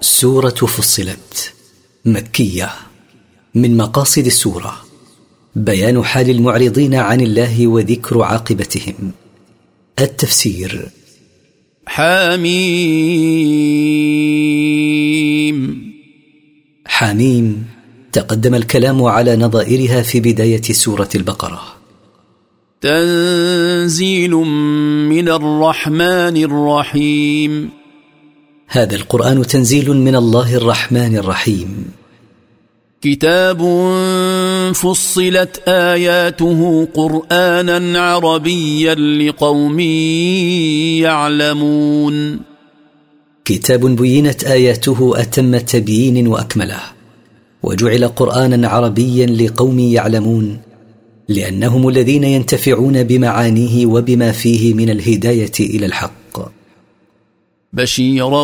سورة فصلت مكية من مقاصد السورة. بيان حال المعرضين عن الله وذكر عاقبتهم. التفسير. حميم. حميم. تقدم الكلام على نظائرها في بداية سورة البقرة. تنزيل من الرحمن الرحيم. هذا القرآن تنزيل من الله الرحمن الرحيم. كتاب فصلت آياته قرآنا عربيا لقوم يعلمون. كتاب بينت آياته أتم تبيين وأكمله وجعل قرآنا عربيا لقوم يعلمون لأنهم الذين ينتفعون بمعانيه وبما فيه من الهداية إلى الحق. بشيرا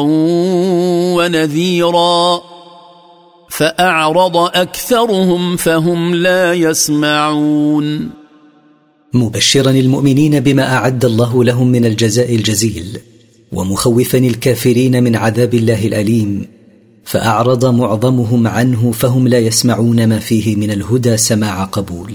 ونذيرا فاعرض اكثرهم فهم لا يسمعون مبشرا المؤمنين بما أعد الله لهم من الجزاء الجزيل ومخوفا الكافرين من عذاب الله الأليم فأعرض معظمهم عنه فهم لا يسمعون ما فيه من الهدى سماع قبول.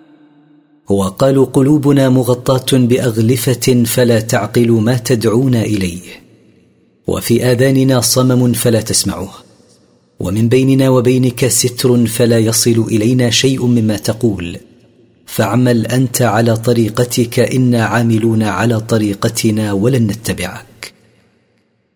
وقالوا قلوبنا مغطاة بأغلفة فلا تعقل ما تدعونا إليه. وفي آذاننا صمم فلا تسمعه ومن بيننا وبينك ستر فلا يصل إلينا شيء مما تقول. فاعمل أنت على طريقتك أنا عاملون على طريقتنا ولن نتبعك.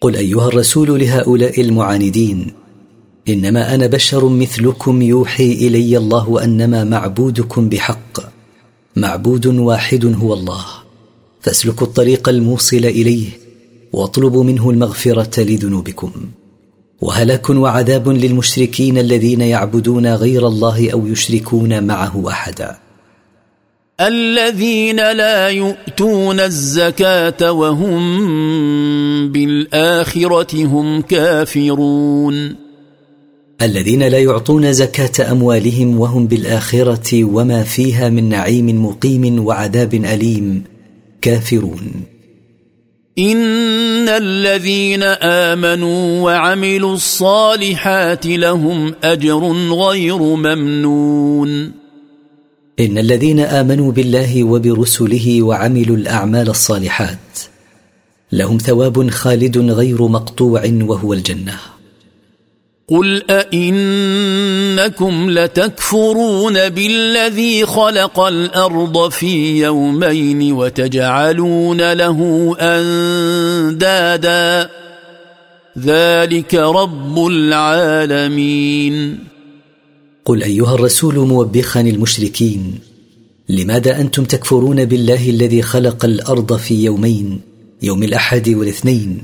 قل أيها الرسول لهؤلاء المعاندين إنما أنا بشر مثلكم يوحي إلي الله أنما معبودكم بحق معبود واحد هو الله فاسلكوا الطريق الموصل إليه واطلبوا منه المغفرة لذنوبكم. وهلاك وعذاب للمشركين الذين يعبدون غير الله أو يشركون معه أحدا. الذين لا يؤتون الزكاة وهم بالآخرة هم كافرون. الذين لا يعطون زكاة أموالهم وهم بالآخرة وما فيها من نعيم مقيم وعذاب أليم كافرون. إن الذين آمنوا وعملوا الصالحات لهم أجر غير ممنون. إن الذين آمنوا بالله وبرسله وعملوا الأعمال الصالحات لهم ثواب خالد غير مقطوع وهو الجنة. قل أئنكم لتكفرون بالذي خلق الأرض في يومين وتجعلون له أندادا. ذلك رب العالمين. قل أيها الرسول موبخا المشركين لماذا أنتم تكفرون بالله الذي خلق الأرض في يومين يوم الأحد والاثنين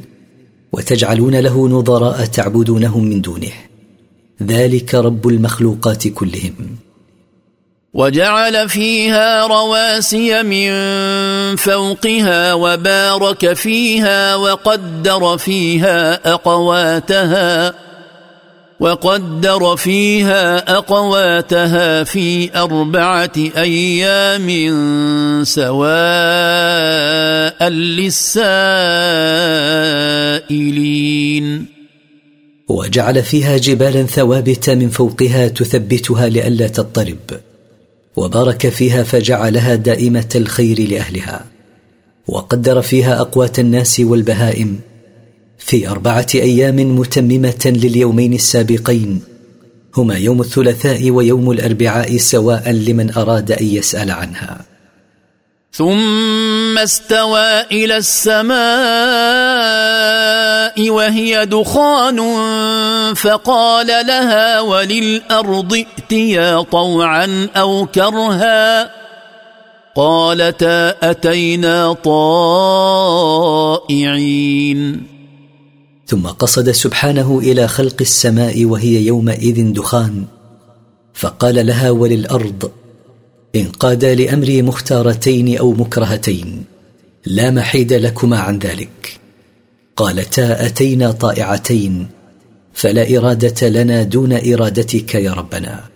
وتجعلون له نظراء تعبدونهم من دونه؟ ذلك رب المخلوقات كلهم. وجعل فيها رواسي من فوقها وبارك فيها وقدر فيها أقواتها. وقدر فيها أقواتها في أربعة أيام سواء للسائلين. وجعل فيها جبالا ثوابت من فوقها تثبتها لئلا تضطرب. وبارك فيها فجعلها دائمة الخير لأهلها. وقدر فيها أقوات الناس والبهائم في أربعة أيام متممة لليومين السابقين هما يوم الثلاثاء ويوم الأربعاء سواء لمن أراد أن يسأل عنها. ثم استوى إلى السماء وهي دخان فقال لها وللأرض ائتيا طوعا أو كرها قالتا أتينا طائعين ثم قصد سبحانه إلى خلق السماء وهي يومئذ دخان فقال لها وللأرض انقادا لأمري مختارتين أو مكرهتين لا محيد لكما عن ذلك. قالتا أتينا طائعتين فلا إرادة لنا دون إرادتك يا ربنا.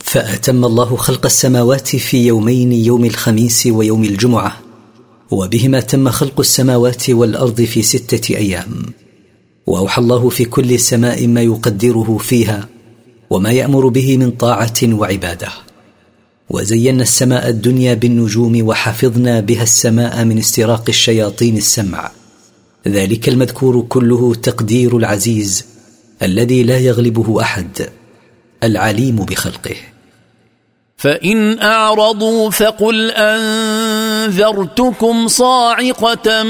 فأتم الله خلق السماوات في يومين يوم الخميس ويوم الجمعة وبهما تم خلق السماوات والأرض في ستة أيام. وأوحى الله في كل سماء ما يقدره فيها وما يأمر به من طاعة وعبادة. وزينا السماء الدنيا بالنجوم وحفظنا بها السماء من استراق الشياطين السمع. ذلك المذكور كله تقدير العزيز الذي لا يغلبه أحد. العليم بخلقه. فإن أعرضوا فقل أنذرتكم صاعقة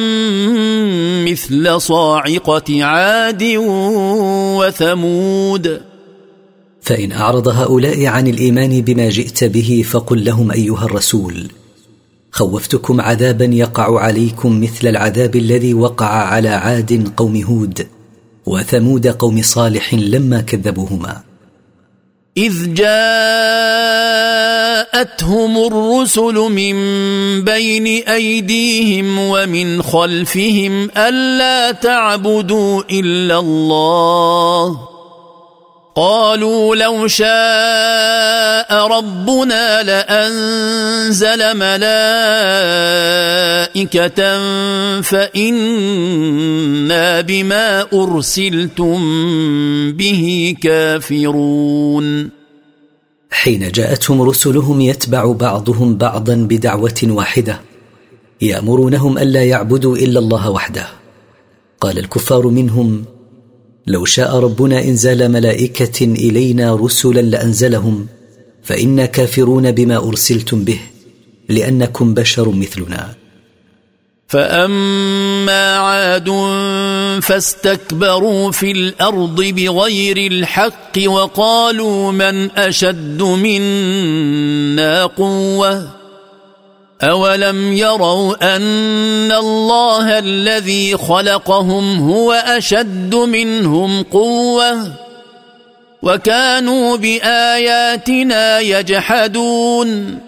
مثل صاعقة عاد وثمود. فإن أعرض هؤلاء عن الإيمان بما جئت به فقل لهم أيها الرسول خوفتكم عذابا يقع عليكم مثل العذاب الذي وقع على عاد قوم هود وثمود قوم صالح لما كذبوهما. إذ جاءتهم الرسل من بين أيديهم ومن خلفهم ألا تعبدوا إلا الله قالوا لو شاء ربنا لأنزل ملائكة فإنا بما أرسلتم به كافرون. حين جاءتهم رسلهم يتبع بعضهم بعضا بدعوة واحدة يأمرونهم ألا يعبدوا إلا الله وحده. قال الكفار منهم لو شاء ربنا إنزال ملائكة إلينا رسلا لأنزلهم فإنا كافرون بما أرسلتم به لأنكم بشر مثلنا. فأما عاد فاستكبروا في الأرض بغير الحق وقالوا من أشد منا قوة؟ اولم يروا ان الله الذي خلقهم هو اشد منهم قوه وكانوا باياتنا يجحدون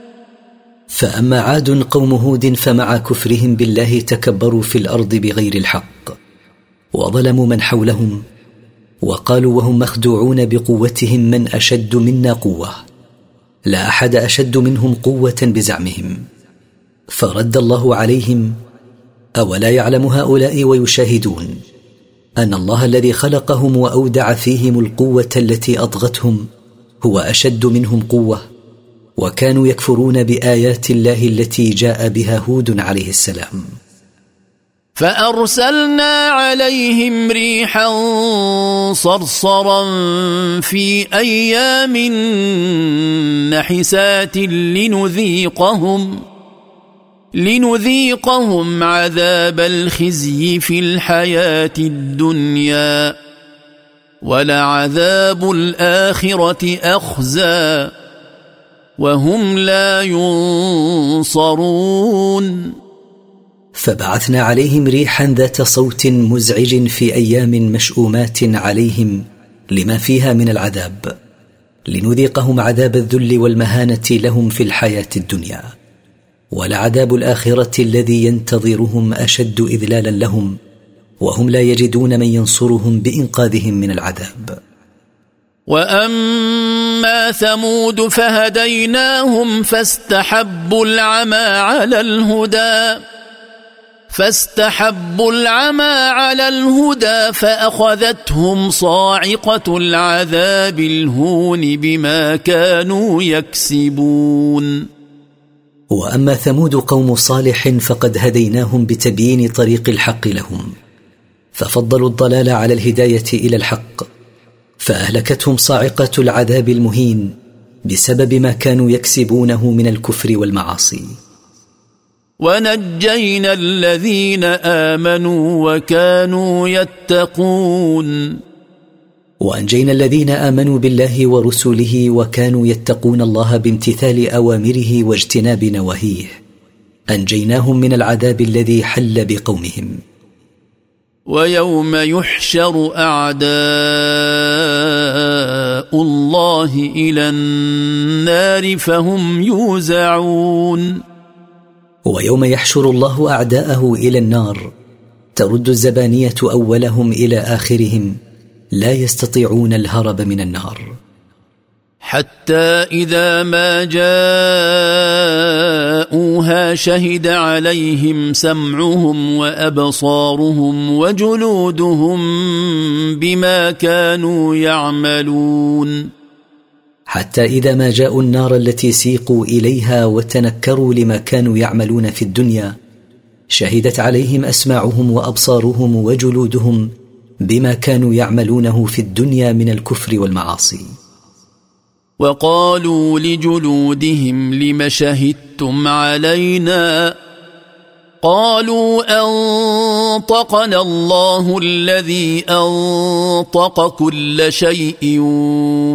فاما عاد قوم هود فمع كفرهم بالله تكبروا في الأرض بغير الحق وظلموا من حولهم وقالوا وهم مخدوعون بقوتهم من اشد منا قوه لا احد اشد منهم قوه بزعمهم فرد الله عليهم أولا يعلم هؤلاء ويشاهدون أن الله الذي خلقهم وأودع فيهم القوة التي أطغتهم هو أشد منهم قوة وكانوا يكفرون بآيات الله التي جاء بها هود عليه السلام. فأرسلنا عليهم ريحا صرصرا في أيام نحسات لنذيقهم لنذيقهم عذاب الخزي في الحياة الدنيا. ولعذاب الآخرة أخزى. وهم لا ينصرون. فبعثنا عليهم ريحا ذات صوت مزعج في أيام مشؤومات عليهم لما فيها من العذاب. لنذيقهم عذاب الذل والمهانة لهم في الحياة الدنيا. ولعذاب الآخرة الذي ينتظرهم أشد إذلالا لهم وهم لا يجدون من ينصرهم بإنقاذهم من العذاب. وأما ثمود فهديناهم فاستحبوا العمى على الهدى فاستحبوا العمى على الهدى فأخذتهم صاعقة العذاب الهون بما كانوا يكسبون. وأما ثمود قوم صالح فقد هديناهم بتبيين طريق الحق لهم ففضلوا الضلال على الهداية إلى الحق فأهلكتهم صاعقة العذاب المهين بسبب ما كانوا يكسبونه من الكفر والمعاصي. ونجينا الذين آمنوا وكانوا يتقون. وأنجينا الذين آمنوا بالله ورسله وكانوا يتقون الله بامتثال أوامره واجتناب نواهيه. أنجيناهم من العذاب الذي حل بقومهم. ويوم يحشر أعداء الله إلى النار فهم يوزعون. ويوم يحشر الله أعداءه إلى النار ترد الزبانية أولهم إلى آخرهم لا يستطيعون الهرب من النار. حتى إذا ما جاءوها شهد عليهم سمعهم وأبصارهم وجلودهم بما كانوا يعملون. حتى إذا ما جاءوا النار التي سيقوا إليها وتنكروا لما كانوا يعملون في الدنيا شهدت عليهم أسماعهم وأبصارهم وجلودهم بما كانوا يعملونه في الدنيا من الكفر والمعاصي. وقالوا لجلودهم لم شهدتم علينا؟ قالوا أنطقنا الله الذي أنطق كل شيء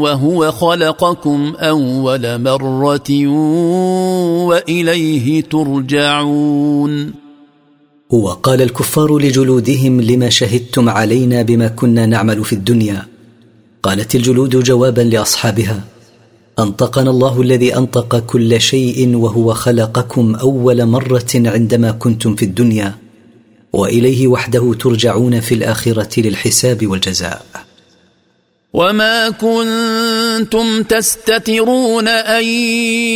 وهو خلقكم أول مرة وإليه ترجعون. وقال الكفار لجلودهم لما شهدتم علينا بما كنا نعمل في الدنيا. قالت الجلود جوابا لأصحابها أنطقنا الله الذي أنطق كل شيء وهو خلقكم أول مرة عندما كنتم في الدنيا وإليه وحده ترجعون في الآخرة للحساب والجزاء. وما كنتم تستترون ان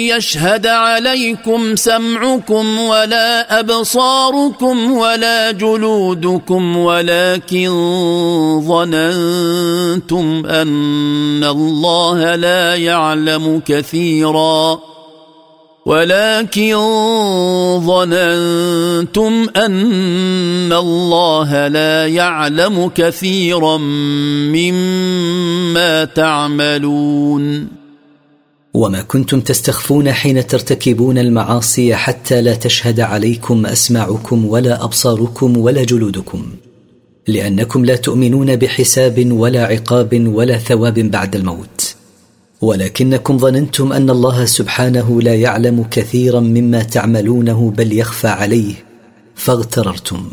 يشهد عليكم سمعكم ولا ابصاركم ولا جلودكم ولكن ظننتم ان الله لا يعلم كثيرا ولكن ظننتم أن الله لا يعلم كثيرا مما تعملون. وما كنتم تستخفون حين ترتكبون المعاصي حتى لا تشهد عليكم أسماعكم ولا أبصاركم ولا جلودكم لأنكم لا تؤمنون بحساب ولا عقاب ولا ثواب بعد الموت. ولكنكم ظننتم أن الله سبحانه لا يعلم كثيرا مما تعملونه بل يخفى عليه فاغتررتم.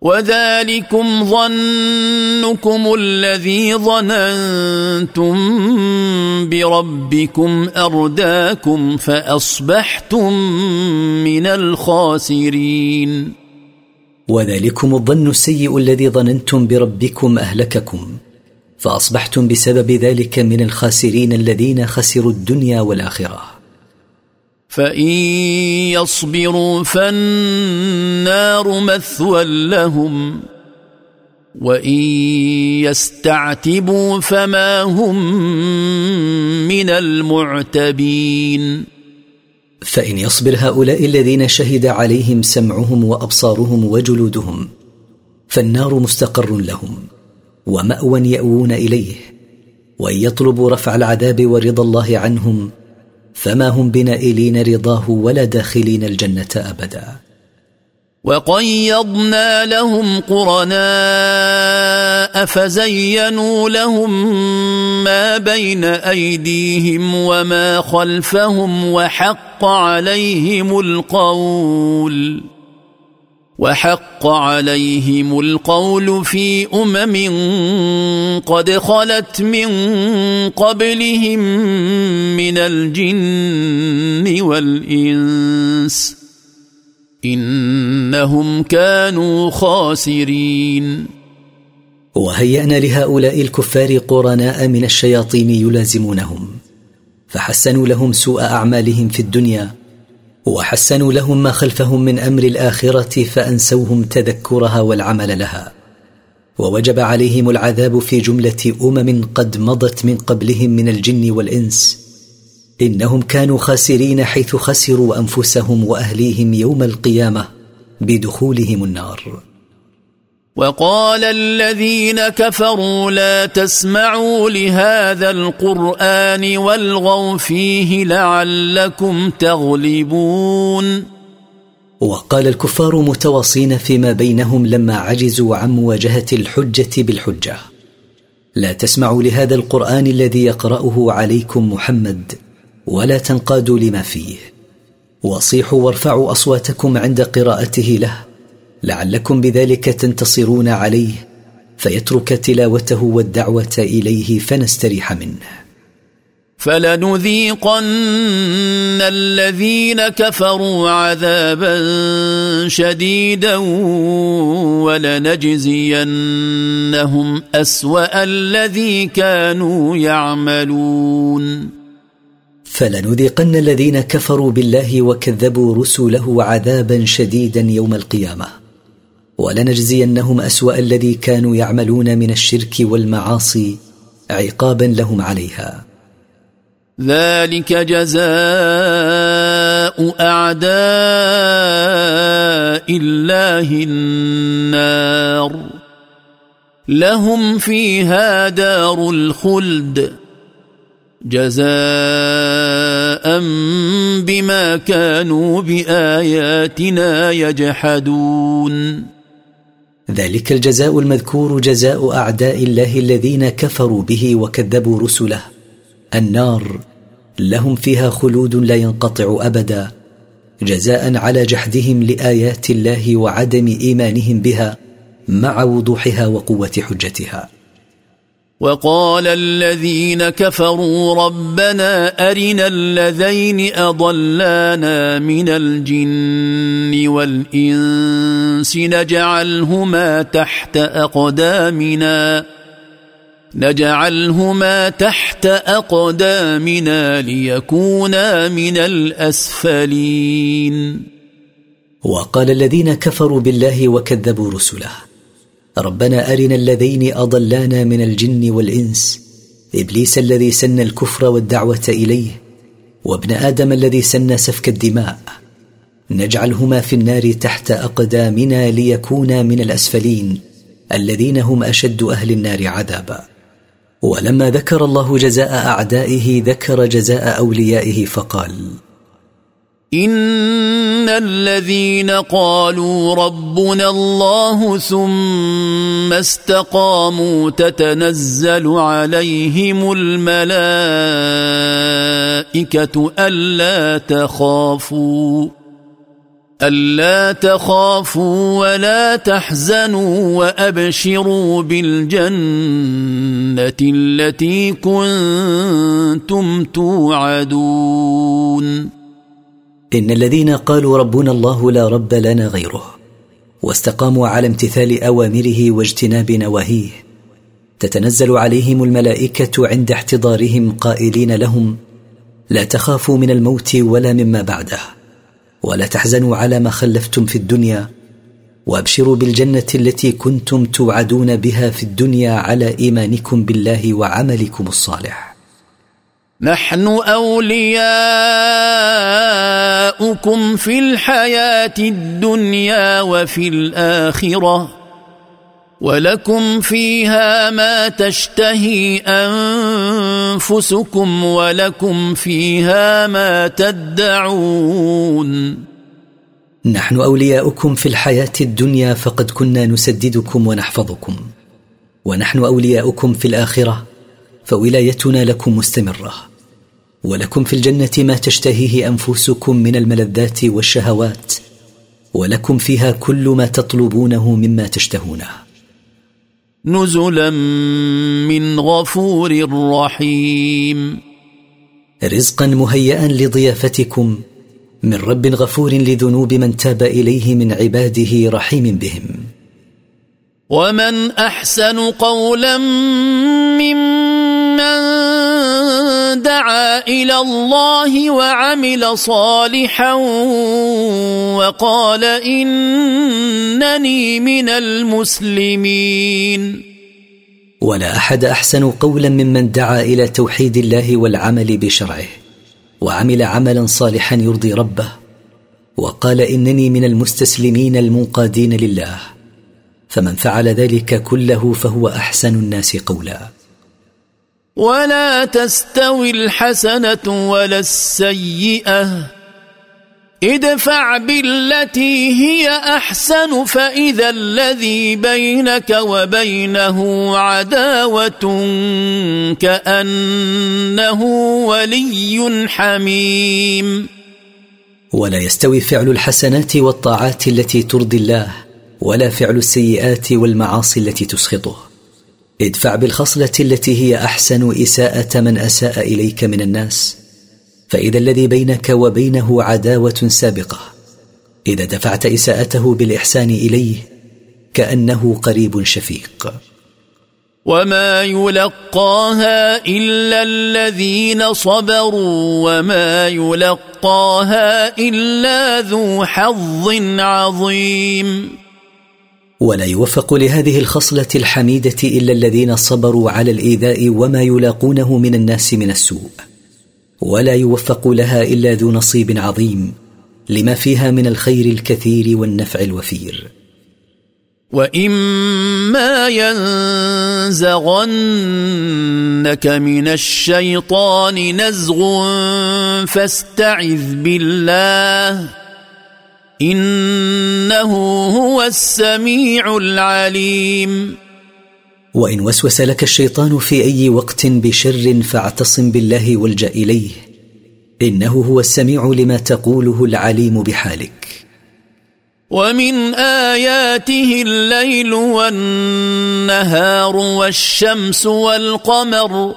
وذلكم ظنكم الذي ظننتم بربكم أرداكم فأصبحتم من الخاسرين. وذلكم الظن السيء الذي ظننتم بربكم أهلككم. فأصبحتم بسبب ذلك من الخاسرين الذين خسروا الدنيا والآخرة. فإن يصبروا فالنار مثوى لهم وإن يستعتبوا فما هم من المعتبين. فإن يصبر هؤلاء الذين شهد عليهم سمعهم وأبصارهم وجلودهم فالنار مستقر لهم. ومأوى يأوون إليه وأن يطلبوا رفع العذاب ورضا الله عنهم فما هم بنائلين رضاه ولا داخلين الجنة أبدا. وقيضنا لهم قرناء فزينوا لهم ما بين أيديهم وما خلفهم وحق عليهم القول. وحق عليهم القول في أمم قد خلت من قبلهم من الجن والإنس إنهم كانوا خاسرين. وهيأنا لهؤلاء الكفار قرناء من الشياطين يلازمونهم فحسنوا لهم سوء أعمالهم في الدنيا وحسنوا لهم ما خلفهم من أمر الآخرة فأنسوهم تذكرها والعمل لها. ووجب عليهم العذاب في جملة أمم قد مضت من قبلهم من الجن والإنس. إنهم كانوا خاسرين حيث خسروا أنفسهم وأهليهم يوم القيامة بدخولهم النار. وقال الذين كفروا لا تسمعوا لهذا القرآن والغوا فيه لعلكم تغلبون. وقال الكفار متواصين فيما بينهم لما عجزوا عن مواجهة الحجة بالحجة. لا تسمعوا لهذا القرآن الذي يقرأه عليكم محمد ولا تنقادوا لما فيه. وصيحوا وارفعوا أصواتكم عند قراءته له لعلكم بذلك تنتصرون عليه فيترك تلاوته والدعوة إليه فنستريح منه. فلنذيقن الذين كفروا عذابا شديدا ولنجزينهم أسوأ الذي كانوا يعملون. فلنذيقن الذين كفروا بالله وكذبوا رسله عذابا شديدا يوم القيامة. ولنجزينهم أسوأ الذي كانوا يعملون من الشرك والمعاصي عقابا لهم عليها. ذلك جزاء أعداء الله النار. لهم فيها دار الخلد. جزاء بما كانوا بآياتنا يجحدون. ذلك الجزاء المذكور جزاء أعداء الله الذين كفروا به وكذبوا رسله. النار لهم فيها خلود لا ينقطع أبدا جزاء على جحدهم لآيات الله وعدم إيمانهم بها مع وضوحها وقوة حجتها. وقال الذين كفروا ربنا أرنا الذين أضلانا من الجن والإنس نجعلهما تحت أقدامنا. نجعلهما تحت أقدامنا ليكونا من الأسفلين. وقال الذين كفروا بالله وكذبوا رسله ربنا أرنا الذين أضلانا من الجن والإنس إبليس الذي سن الكفر والدعوة إليه وابن آدم الذي سن سفك الدماء نجعلهما في النار تحت أقدامنا ليكونا من الأسفلين الذين هم أشد أهل النار عذابا. ولما ذكر الله جزاء أعدائه ذكر جزاء أوليائه فقال إن الذين قالوا ربنا الله ثم استقاموا تتنزل عليهم الملائكة ألا تخافوا. ألا تخافوا ولا تحزنوا وأبشروا بالجنة التي كنتم توعدون. إن الذين قالوا ربنا الله لا رب لنا غيره واستقاموا على امتثال أوامره واجتناب نواهيه تتنزل عليهم الملائكة عند احتضارهم قائلين لهم لا تخافوا من الموت ولا مما بعده. ولا تحزنوا على ما خلفتم في الدنيا وأبشروا بالجنة التي كنتم توعدون بها في الدنيا على إيمانكم بالله وعملكم الصالح. نحن أولياؤكم في الحياة الدنيا وفي الآخرة. ولكم فيها ما تشتهي أنفسكم ولكم فيها ما تدعون. نحن أولياؤكم في الحياة الدنيا فقد كنا نسددكم ونحفظكم. ونحن أولياؤكم في الآخرة فولايتنا لكم مستمرة. ولكم في الجنة ما تشتهيه أنفسكم من الملذات والشهوات. ولكم فيها كل ما تطلبونه مما تشتهونه. نزلا من غفور رحيم. رزقا مهيئا لضيافتكم من رب غفور لذنوب من تاب إليه من عباده رحيم بهم. ومن أحسن قولا ممن دعا إلى الله وعمل صالحا وقال إنني من المسلمين. ولا أحد أحسن قولا ممن دعا إلى توحيد الله والعمل بشرعه وعمل عملا صالحا يرضي ربه وقال إنني من المستسلمين المنقادين لله فمن فعل ذلك كله فهو أحسن الناس قولا. ولا تستوي الحسنة ولا السيئة. ادفع بالتي هي أحسن فإذا الذي بينك وبينه عداوة كأنه ولي حميم. ولا يستوي فعل الحسنات والطاعات التي ترضي الله ولا فعل السيئات والمعاصي التي تسخطه. ادفع بالخصلة التي هي أحسن إساءة من أساء إليك من الناس. فإذا الذي بينك وبينه عداوة سابقة. إذا دفعت إساءته بالإحسان إليه كأنه قريب شفيق. وما يلقاها إلا الذين صبروا وما يلقاها إلا ذو حظ عظيم. ولا يوفق لهذه الخصلة الحميدة إلا الذين صبروا على الإيذاء وما يلاقونه من الناس من السوء. ولا يوفق لها إلا ذو نصيب عظيم لما فيها من الخير الكثير والنفع الوفير. وإما ينزغنك من الشيطان نزغ فاستعذ بالله إنه هو السميع العليم. وإن وسوس لك الشيطان في أي وقت بشر فاعتصم بالله والجأ إليه. إنه هو السميع لما تقوله العليم بحالك. ومن آياته الليل والنهار والشمس والقمر.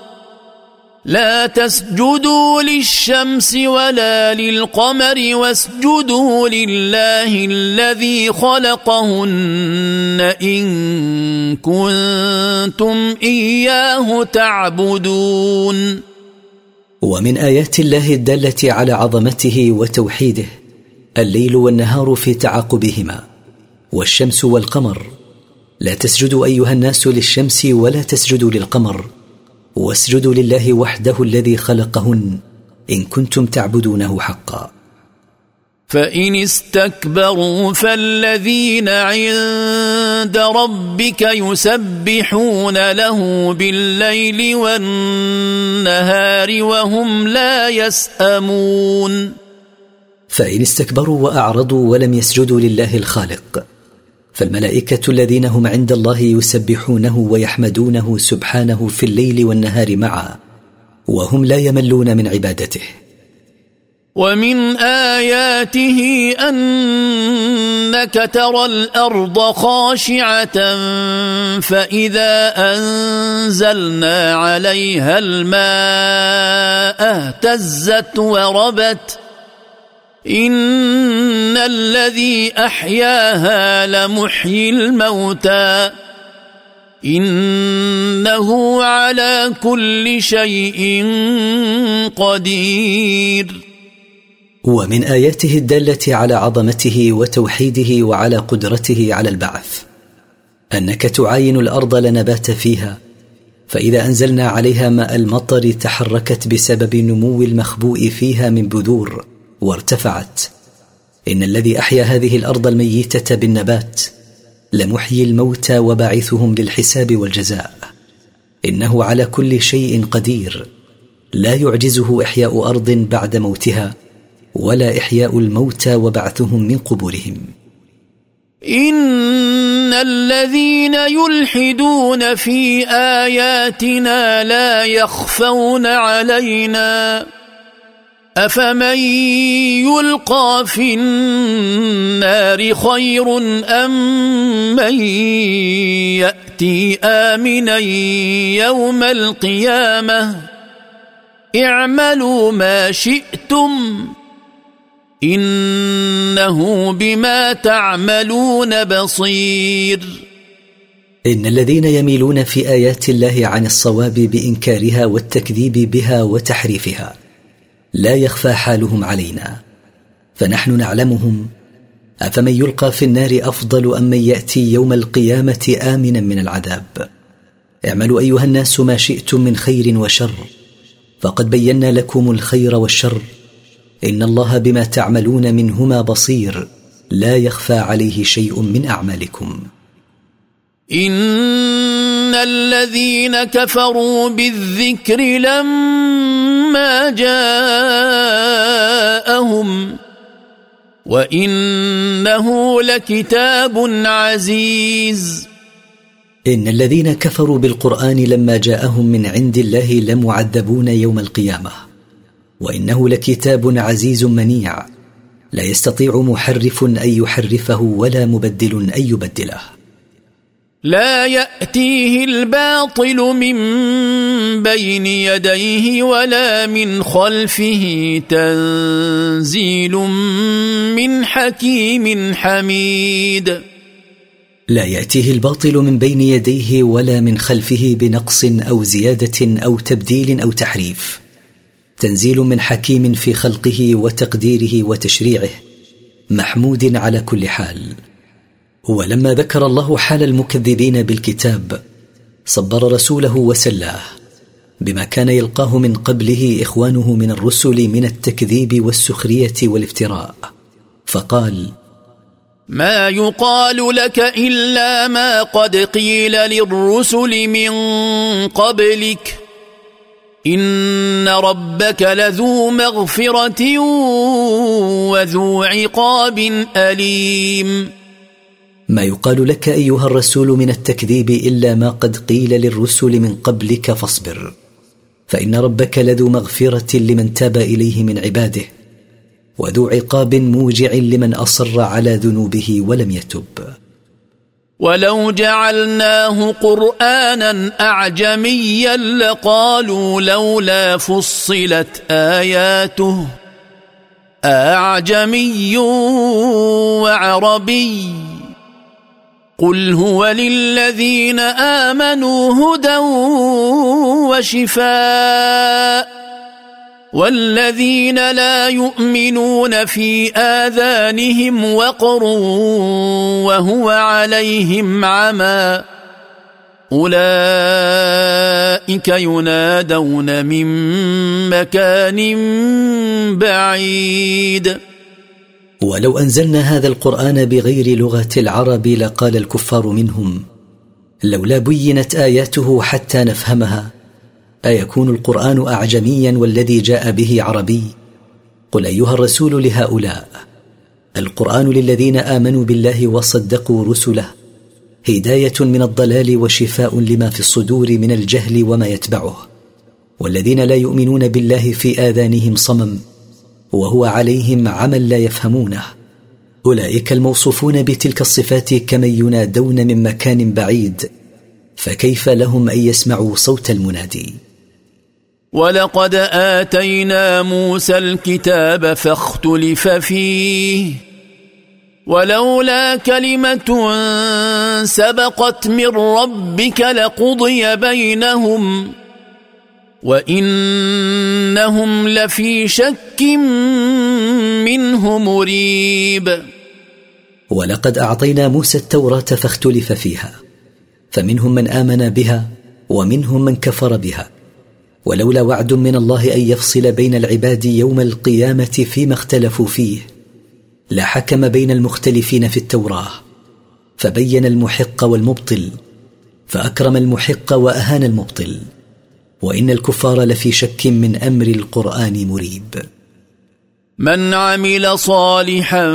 لا تسجدوا للشمس ولا للقمر واسجدوا لله الذي خلقهن إن كنتم إياه تعبدون. ومن آيات الله الدالة على عظمته وتوحيده الليل والنهار في تعاقبهما والشمس والقمر. لا تسجدوا أيها الناس للشمس ولا تسجدوا للقمر. واسجدوا لله وحده الذي خلقهن إن كنتم تعبدونه حقا. فإن استكبروا فالذين عند ربك يسبحون له بالليل والنهار وهم لا يسأمون. فإن استكبروا وأعرضوا ولم يسجدوا لله الخالق فالملائكة الذين هم عند الله يسبحونه ويحمدونه سبحانه في الليل والنهار معا وهم لا يملون من عبادته. ومن آياته أنك ترى الأرض خاشعة فإذا أنزلنا عليها الماء اهتزت وربت. ان الذي احياها لمحيي الموتى انه على كل شيء قدير. ومن آياته الدالة على عظمته وتوحيده وعلى قدرته على البعث أنك تعاين الأرض لنبات فيها فإذا أنزلنا عليها ماء المطر تحركت بسبب نمو المخبوء فيها من بذور وارتفعت. إن الذي أحيا هذه الأرض الميتة بالنبات لمحيي الموتى وباعثهم للحساب والجزاء. إنه على كل شيء قدير. لا يعجزه إحياء أرض بعد موتها ولا إحياء الموتى وبعثهم من قبورهم. إن الذين يلحدون في آياتنا لا يخفون علينا. افمن يلقى في النار خير ام من ياتي امنا يوم القيامه اعملوا ما شئتم انه بما تعملون بصير ان الذين يميلون في ايات الله عن الصواب بانكارها والتكذيب بها وتحريفها لا يخفى حالهم علينا فنحن نعلمهم أفمن يلقى في النار أفضل أم من يأتي يوم القيامة آمنا من العذاب؟ اعملوا أيها الناس ما شئتم من خير وشر فقد بينا لكم الخير والشر إن الله بما تعملون منهما بصير لا يخفى عليه شيء من أعمالكم. ان الذين كفروا بالذكر لما جاءهم وانه لكتاب عزيز ان الذين كفروا بالقران لما جاءهم من عند الله لمعذبون يوم القيامه وانه لكتاب عزيز منيع لا يستطيع محرف ان يحرفه ولا مبدل ان يبدله لا يأتيه الباطل من بين يديه ولا من خلفه تنزيل من حكيم حميد. لا يأتيه الباطل من بين يديه ولا من خلفه بنقص أو زيادة أو تبديل أو تحريف. تنزيل من حكيم في خلقه وتقديره وتشريعه. محمود على كل حال. ولما ذكر الله حال المكذبين بالكتاب صبر رسوله وسلاه بما كان يلقاه من قبله إخوانه من الرسل من التكذيب والسخرية والافتراء. فقال ما يقال لك إلا ما قد قيل للرسل من قبلك. إن ربك لذو مغفرة وذو عقاب أليم. ما يقال لك أيها الرسول من التكذيب إلا ما قد قيل للرسل من قبلك فاصبر. فإن ربك لذو مغفرة لمن تاب إليه من عباده وذو عقاب موجع لمن أصر على ذنوبه ولم يتب. ولو جعلناه قرآنا أعجميا لقالوا لولا فصلت آياته. أعجمي وعربي. قل هو للذين امنوا هدى وشفاء والذين لا يؤمنون في اذانهم وقر وهو عليهم عمى اولئك ينادون من مكان بعيد ولو أنزلنا هذا القرآن بغير لغة العرب لقال الكفار منهم لولا بينت آياته حتى نفهمها أيكون القرآن اعجميا والذي جاء به عربي؟ قل أيها الرسول لهؤلاء القرآن للذين آمنوا بالله وصدقوا رسله هداية من الضلال وشفاء لما في الصدور من الجهل وما يتبعه والذين لا يؤمنون بالله في آذانهم صمم وهو عليهم عمل لا يفهمونه. أولئك الموصوفون بتلك الصفات كمن ينادون من مكان بعيد فكيف لهم أن يسمعوا صوت المنادي؟ ولقد آتينا موسى الكتاب فاختلف فيه ولولا كلمة سبقت من ربك لقضي بينهم. وإنهم لفي شك منه مريب. ولقد أعطينا موسى التوراة فاختلف فيها فمنهم من آمن بها ومنهم من كفر بها. ولولا وعد من الله أن يفصل بين العباد يوم القيامة فيما اختلفوا فيه لحكم بين المختلفين في التوراة فبين المحق والمبطل فأكرم المحق وأهان المبطل. وإن الكفار لفي شك من أمر القرآن مريب. من عمل صالحا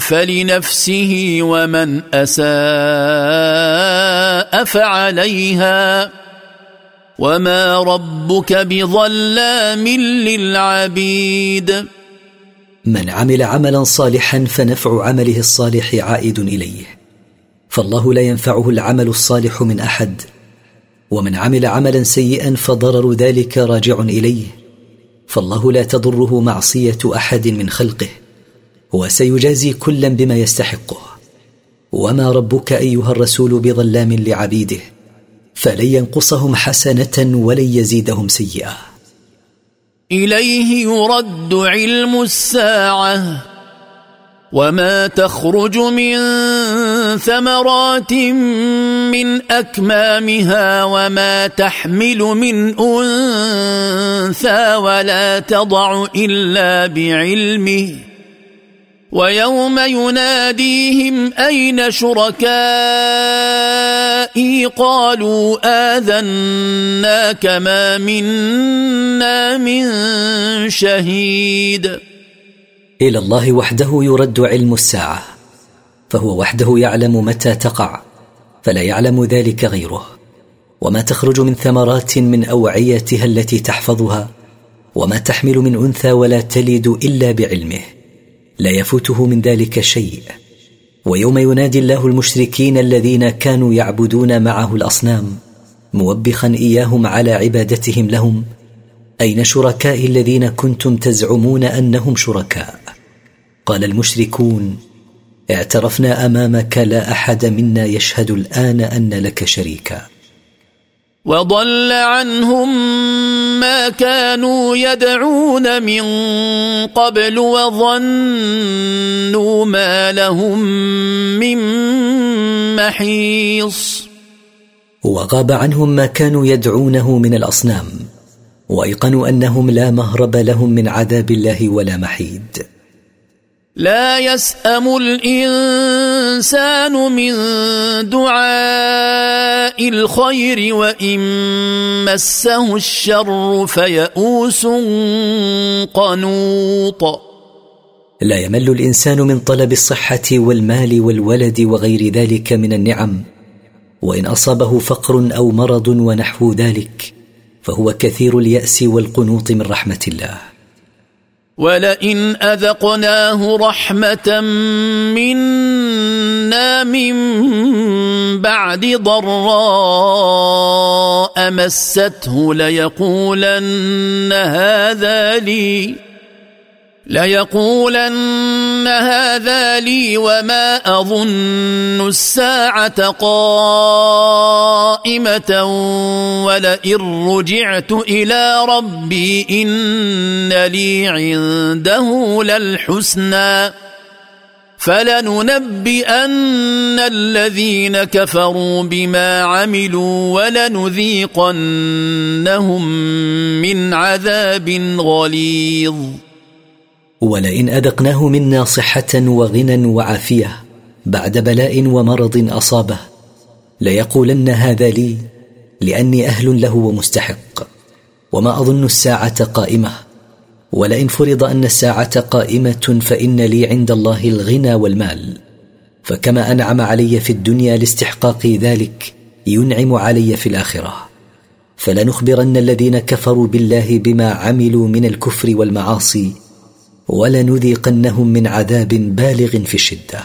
فلنفسه ومن أساء فعليها. وما ربك بظلام للعبيد. من عمل عملا صالحا فنفع عمله الصالح عائد إليه. فالله لا ينفعه العمل الصالح من أحد. ومن عمل عملا سيئا فضرر ذلك راجع إليه. فالله لا تضره معصية أحد من خلقه. وسيجازي كلا بما يستحقه. وما ربك أيها الرسول بظلام لعبيده. فلن ينقصهم حسنة ولن يزيدهم سيئة. إليه يرد علم الساعة. وما تخرج من ثمرات من أكمامها وما تحمل من أنثى ولا تضع إلا بعلمه. ويوم يناديهم أين شركائي؟ قالوا آذناك ما منا من شهيد. إلى الله وحده يرد علم الساعة. فهو وحده يعلم متى تقع فلا يعلم ذلك غيره. وما تخرج من ثمرات من أوعيتها التي تحفظها وما تحمل من أنثى ولا تلد إلا بعلمه. لا يفوته من ذلك شيء. ويوم ينادي الله المشركين الذين كانوا يعبدون معه الأصنام موبخا إياهم على عبادتهم لهم أين شركائي الذين كنتم تزعمون أنهم شركاء؟ قال المشركون اعترفنا أمامك لا أحد منا يشهد الآن أن لك شريكا. وضل عنهم ما كانوا يدعون من قبل وظنوا ما لهم من محيص. وغاب عنهم ما كانوا يدعونه من الأصنام وأيقنوا أنهم لا مهرب لهم من عذاب الله ولا محيد. لا يسأم الإنسان من دعاء الخير وإن مسه الشر فيئوس قنوط. لا يمل الإنسان من طلب الصحة والمال والولد وغير ذلك من النعم. وإن أصابه فقر أو مرض ونحو ذلك فهو كثير اليأس والقنوط من رحمة الله. ولئن أذقناه رحمة منا من بعد ضراء مسته ليقولن هذا لي ليقولن هذا لي وما أظن الساعة قائمة ولئن رجعت إلى ربي إن لي عنده للحسنى فلننبئن الذين كفروا بما عملوا ولنذيقنهم من عذاب غليظ ولئن اذقناه منا صحة وغنى وعافية بعد بلاء ومرض أصابه ليقولن هذا لي لأني أهل له ومستحق وما أظن الساعة قائمة ولئن فرض أن الساعة قائمة فإن لي عند الله الغنى والمال فكما أنعم علي في الدنيا لاستحقاق ذلك ينعم علي في الآخرة. فلنخبرن الذين كفروا بالله بما عملوا من الكفر والمعاصي ولنذيقنهم من عذاب بالغ في الشدة.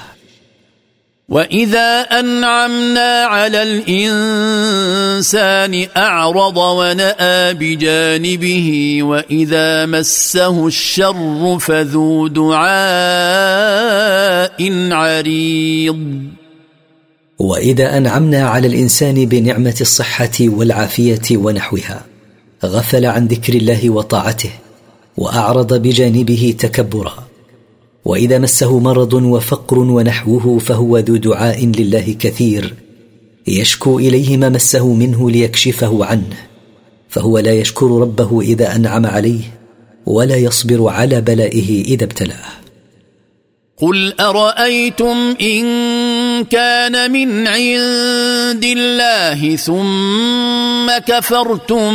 وإذا أنعمنا على الإنسان أعرض ونأى بجانبه وإذا مسه الشر فذو دعاء عريض. وإذا أنعمنا على الإنسان بنعمة الصحة والعافية ونحوها غفل عن ذكر الله وطاعته وأعرض بجانبه تكبرا. وإذا مسه مرض وفقر ونحوه فهو ذو دعاء لله كثير. يشكو إليه ما مسه منه ليكشفه عنه. فهو لا يشكر ربه إذا أنعم عليه ولا يصبر على بلائه إذا ابتلاه. قل أرأيتم إن كان من عند الله ثم كفرتم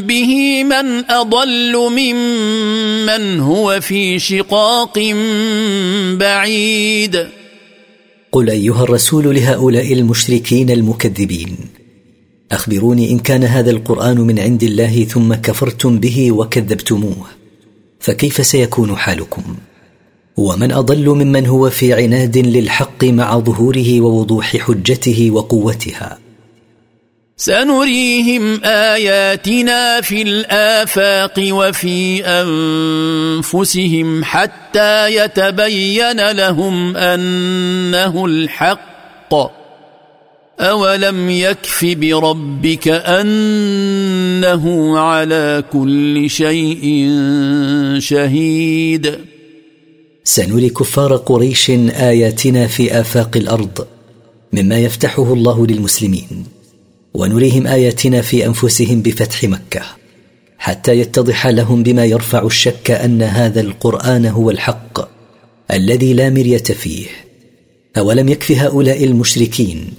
به من أضل ممن هو في شقاق بعيد. قل أيها الرسول لهؤلاء المشركين المكذبين أخبروني إن كان هذا القرآن من عند الله ثم كفرتم به وكذبتموه فكيف سيكون حالكم؟ ومن أضل ممن هو في عناد للحق مع ظهوره ووضوح حجته وقوتها. سنريهم آياتنا في الآفاق وفي أنفسهم حتى يتبين لهم أنه الحق. أولم يكف بربك أنه على كل شيء شهيد؟ سنري كفار قريش آياتنا في آفاق الأرض مما يفتحه الله للمسلمين ونريهم آياتنا في أنفسهم بفتح مكة حتى يتضح لهم بما يرفع الشك أن هذا القرآن هو الحق الذي لا مرية فيه. أولم يكف هؤلاء المشركين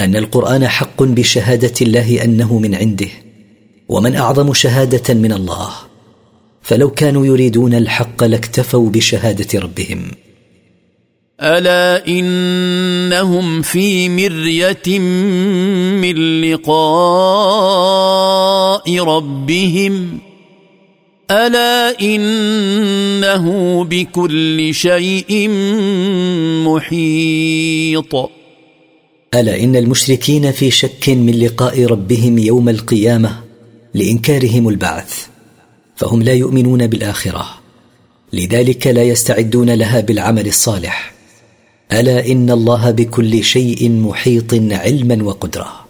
أن القرآن حق بشهادة الله أنه من عنده ومن أعظم شهادة من الله؟ فلو كانوا يريدون الحق لاكتفوا بشهادة ربهم. ألا إنهم في مرية من لقاء ربهم؟ ألا إنه بكل شيء محيط؟ ألا إن المشركين في شك من لقاء ربهم يوم القيامة لإنكارهم البعث؟ فهم لا يؤمنون بالآخرة. لذلك لا يستعدون لها بالعمل الصالح. ألا إن الله بكل شيء محيط علما وقدرة.